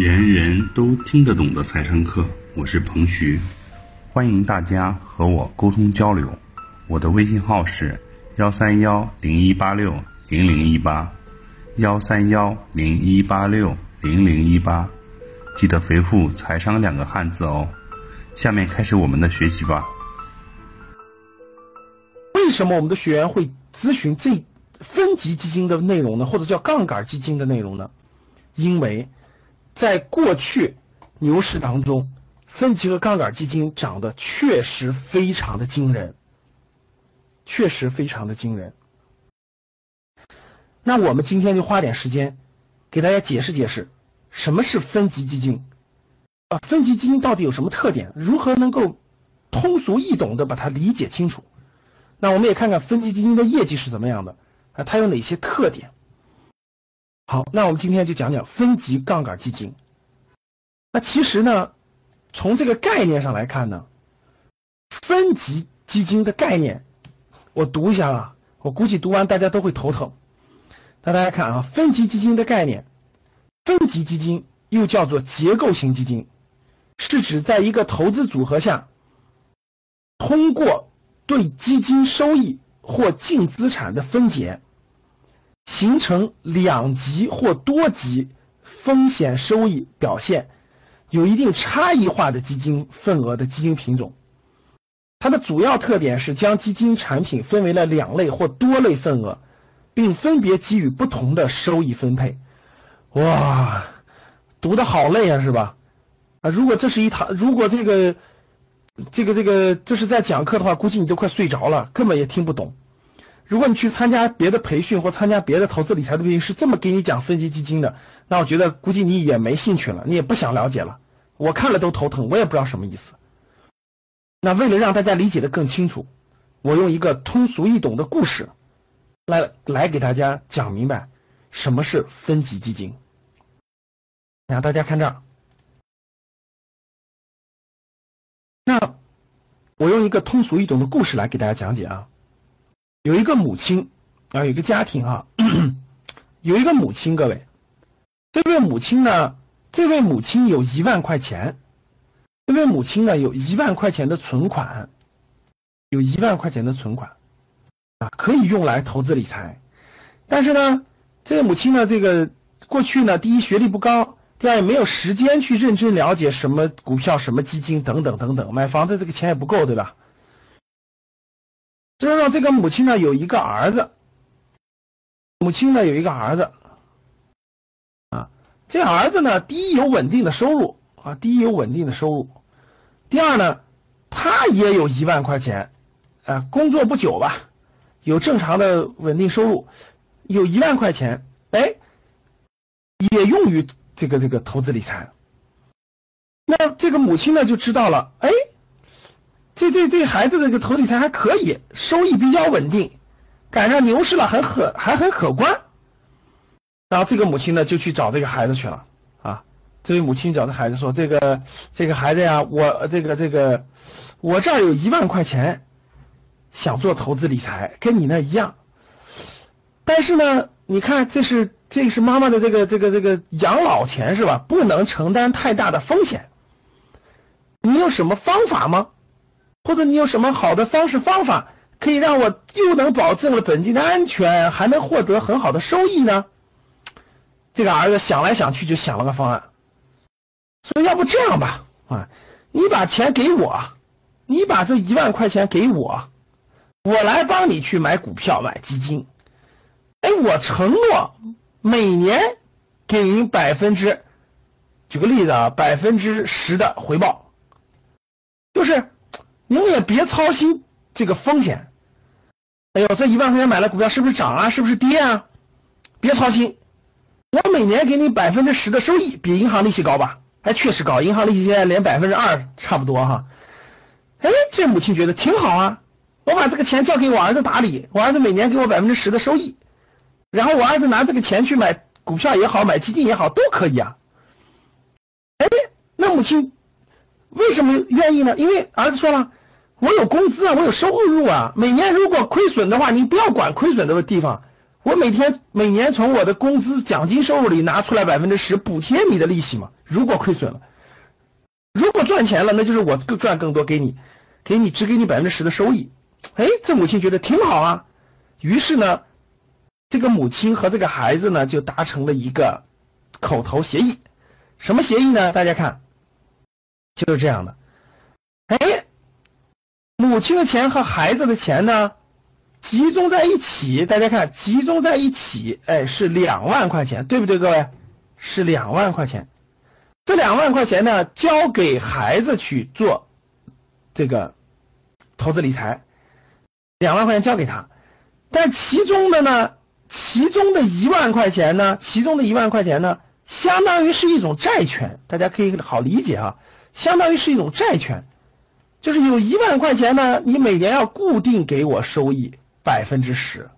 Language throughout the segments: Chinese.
人人都听得懂的财商课，我是彭徐，欢迎大家和我沟通交流。我的微信号是幺三幺零一八六零零一八，幺三幺零一八六零零一八，记得回复“财商”两个汉字哦。下面开始我们的学习吧。为什么我们的学员会咨询这分级基金的内容呢？或者叫杠杆基金的内容呢？因为在过去牛市当中，分级和杠杆基金涨得确实非常的惊人，确实非常的惊人。那我们今天就花点时间给大家解释解释，什么是分级基金啊？分级基金到底有什么特点？如何能够通俗易懂的把它理解清楚？那我们也看看分级基金的业绩是怎么样的啊？它有哪些特点？好，那我们今天就讲讲分级杠杆基金。那其实呢，从这个概念上来看呢，分级基金的概念，我读一下啊，我估计读完大家都会头疼。那大家看啊，分级基金的概念，分级基金又叫做结构型基金，是指在一个投资组合下，通过对基金收益或净资产的分解。形成两级或多级风险收益表现有一定差异化的基金份额的基金品种，它的主要特点是将基金产品分为了两类或多类份额，并分别给予不同的收益分配。哇，读的好累啊，是吧？啊，如果这是一堂，如果这个这个这个这是在讲课的话，估计你都快睡着了，根本也听不懂。如果你去参加别的培训或参加别的投资理财的培训，是这么给你讲分级基金的，那我觉得估计你也没兴趣了，你也不想了解了。我看了都头疼，我也不知道什么意思。那为了让大家理解的更清楚，我用一个通俗易懂的故事，来来给大家讲明白什么是分级基金。然后大家看这儿，那我用一个通俗易懂的故事来给大家讲解啊。有一个母亲啊，有一个家庭啊，有一个母亲，各位，这位母亲呢，这位母亲有一万块钱，这位母亲呢有一万块钱的存款，有一万块钱的存款，啊，可以用来投资理财，但是呢，这位母亲呢，这个过去呢，第一学历不高，第二也没有时间去认真了解什么股票、什么基金等等等等，买房子这个钱也不够，对吧？知道这个母亲呢有一个儿子，母亲呢有一个儿子，啊，这儿子呢第一有稳定的收入。啊，第一有稳定的收入，第二呢，他也有一万块钱，啊，工作不久吧，有正常的稳定收入，有一万块钱，哎，也用于这个这个投资理财。那这个母亲呢就知道了，哎。这这这孩子这个投理财还可以，收益比较稳定，赶上牛市了，很可还很可观。然后这个母亲呢就去找这个孩子去了啊。这位母亲找这孩子说：“这个这个孩子呀，我这个这个我这儿有一万块钱，想做投资理财，跟你那一样。但是呢，你看这是这是妈妈的这个这个这个养老钱是吧？不能承担太大的风险。你有什么方法吗？”或者你有什么好的方式方法，可以让我又能保证了本金的安全，还能获得很好的收益呢？这个儿子想来想去就想了个方案，所以要不这样吧，啊，你把钱给我，你把这一万块钱给我，我来帮你去买股票买基金，哎，我承诺每年给您百分之，举个例子啊，百分之十的回报，就是。您也别操心这个风险。哎呦，这一万块钱买了股票是不是涨啊？是不是跌啊？别操心，我每年给你百分之十的收益，比银行利息高吧？还确实高，银行利息现在连百分之二差不多哈。哎，这母亲觉得挺好啊，我把这个钱交给我儿子打理，我儿子每年给我百分之十的收益，然后我儿子拿这个钱去买股票也好，买基金也好，都可以啊。哎，那母亲为什么愿意呢？因为儿子说了。我有工资啊，我有收入啊。每年如果亏损的话，你不要管亏损的地方，我每天每年从我的工资奖金收入里拿出来百分之十补贴你的利息嘛？如果亏损了，如果赚钱了，那就是我更赚更多给你，给你只给你百分之十的收益。哎，这母亲觉得挺好啊，于是呢，这个母亲和这个孩子呢就达成了一个口头协议，什么协议呢？大家看，就是这样的。母亲的钱和孩子的钱呢？集中在一起，大家看，集中在一起，哎，是两万块钱，对不对，各位？是两万块钱。这两万块钱呢，交给孩子去做这个投资理财，两万块钱交给他。但其中的呢，其中的一万块钱呢，其中的一万块钱呢，相当于是一种债权，大家可以好理解啊，相当于是一种债权，就是有一万块钱呢，你每年要固定给我收益。百分之十，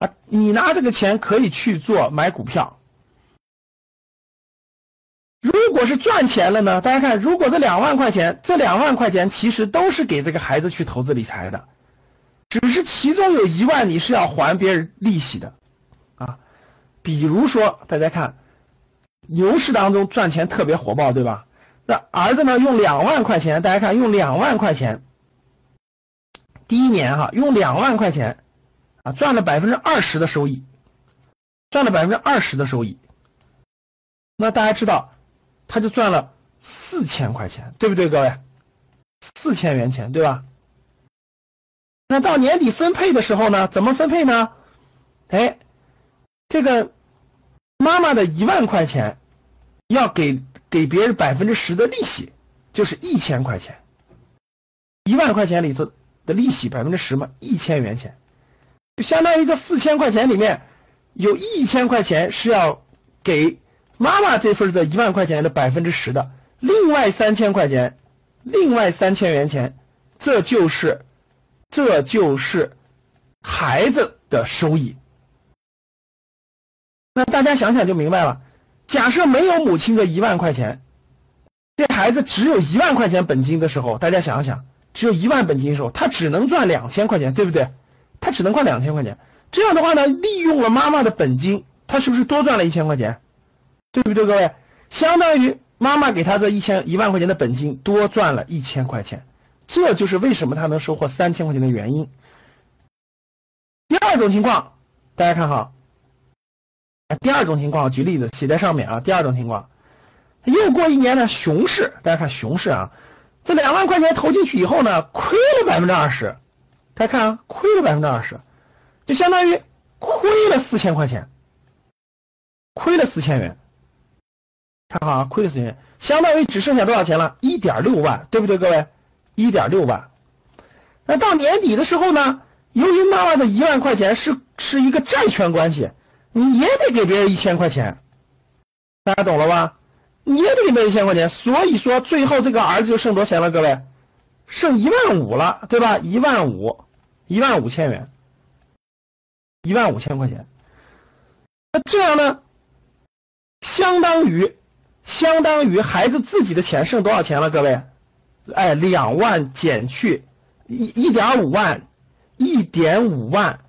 啊，你拿这个钱可以去做买股票。如果是赚钱了呢？大家看，如果这两万块钱，这两万块钱其实都是给这个孩子去投资理财的，只是其中有一万你是要还别人利息的，啊，比如说大家看，牛市当中赚钱特别火爆，对吧？那儿子呢，用两万块钱，大家看，用两万块钱。第一年哈，用两万块钱，啊，赚了百分之二十的收益，赚了百分之二十的收益。那大家知道，他就赚了四千块钱，对不对，各位？四千元钱，对吧？那到年底分配的时候呢，怎么分配呢？哎，这个妈妈的一万块钱，要给给别人百分之十的利息，就是一千块钱，一万块钱里头。的利息百分之十嘛，一千元钱，就相当于这四千块钱里面，有一千块钱是要给妈妈这份这一万块钱的百分之十的，另外三千块钱，另外三千元钱，这就是这就是孩子的收益。那大家想想就明白了。假设没有母亲的一万块钱，这孩子只有一万块钱本金的时候，大家想想。只有一万本金的时候，他只能赚两千块钱，对不对？他只能赚两千块钱。这样的话呢，利用了妈妈的本金，他是不是多赚了一千块钱？对不对，各位？相当于妈妈给他这一千一万块钱的本金多赚了一千块钱，这就是为什么他能收获三千块钱的原因。第二种情况，大家看哈，第二种情况，举例子写在上面啊。第二种情况，又过一年呢，熊市，大家看熊市啊。这两万块钱投进去以后呢，亏了百分之二十，大家看啊，亏了百分之二十，就相当于亏了四千块钱，亏了四千元。看好啊，亏了四千元，相当于只剩下多少钱了？一点六万，对不对，各位？一点六万。那到年底的时候呢，由于妈妈的一万块钱是是一个债权关系，你也得给别人一千块钱，大家懂了吧？你也得给他一千块钱，所以说最后这个儿子就剩多少钱了？各位，剩一万五了，对吧？一万五，一万五千元，一万五千块钱。那这样呢，相当于，相当于孩子自己的钱剩多少钱了？各位，哎，两万减去一一点五万，一点五万，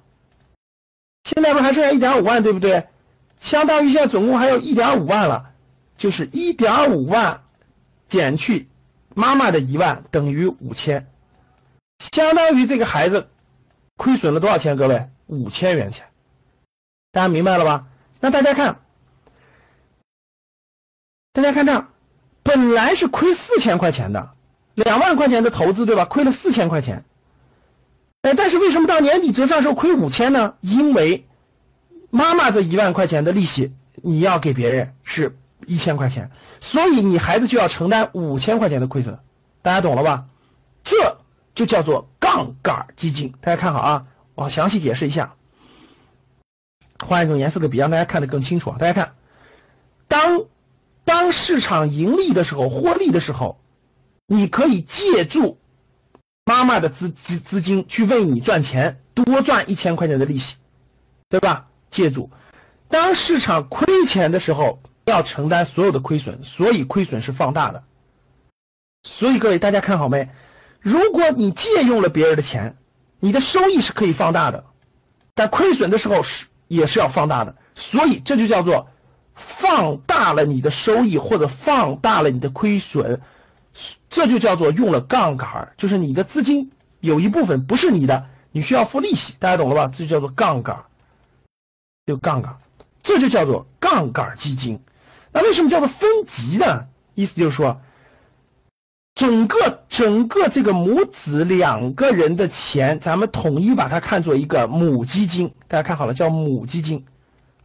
现在不还剩下一点五万，对不对？相当于现在总共还有一点五万了。就是一点五万减去妈妈的一万等于五千，相当于这个孩子亏损了多少钱？各位，五千元钱，大家明白了吧？那大家看，大家看这，本来是亏四千块钱的，两万块钱的投资，对吧？亏了四千块钱，哎，但是为什么到年底折算时候亏五千呢？因为妈妈这一万块钱的利息你要给别人是。一千块钱，所以你孩子就要承担五千块钱的亏损，大家懂了吧？这就叫做杠杆基金。大家看好啊，我详细解释一下。换一种颜色的笔，让大家看得更清楚啊。大家看，当当市场盈利的时候，获利的时候，你可以借助妈妈的资资资金去为你赚钱，多赚一千块钱的利息，对吧？借助。当市场亏钱的时候。要承担所有的亏损，所以亏损是放大的。所以各位大家看好没？如果你借用了别人的钱，你的收益是可以放大的，但亏损的时候是也是要放大的。所以这就叫做放大了你的收益或者放大了你的亏损，这就叫做用了杠杆，就是你的资金有一部分不是你的，你需要付利息，大家懂了吧？这就叫做杠杆，就杠杆，这就叫做杠杆基金。那为什么叫做分级呢？意思就是说。整个整个这个母子两个人的钱，咱们统一把它看作一个母基金。大家看好了，叫母基金，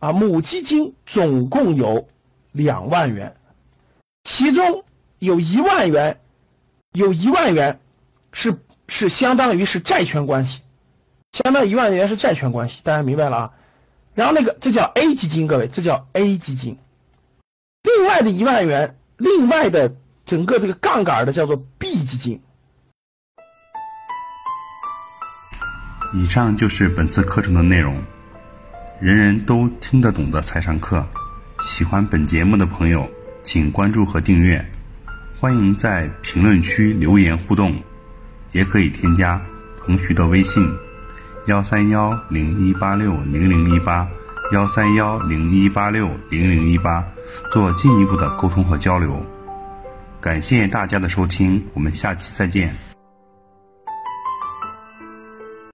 啊，母基金总共有两万元，其中有一万元，有一万元是是相当于是债权关系，相当于一万元是债权关系，大家明白了啊？然后那个这叫 A 基金，各位，这叫 A 基金，另外的一万元，另外的。整个这个杠杆的叫做 B 基金。以上就是本次课程的内容，人人都听得懂的财商课。喜欢本节目的朋友，请关注和订阅。欢迎在评论区留言互动，也可以添加彭徐的微信：幺三幺零一八六零零一八幺三幺零一八六零零一八，做进一步的沟通和交流。感谢大家的收听，我们下期再见。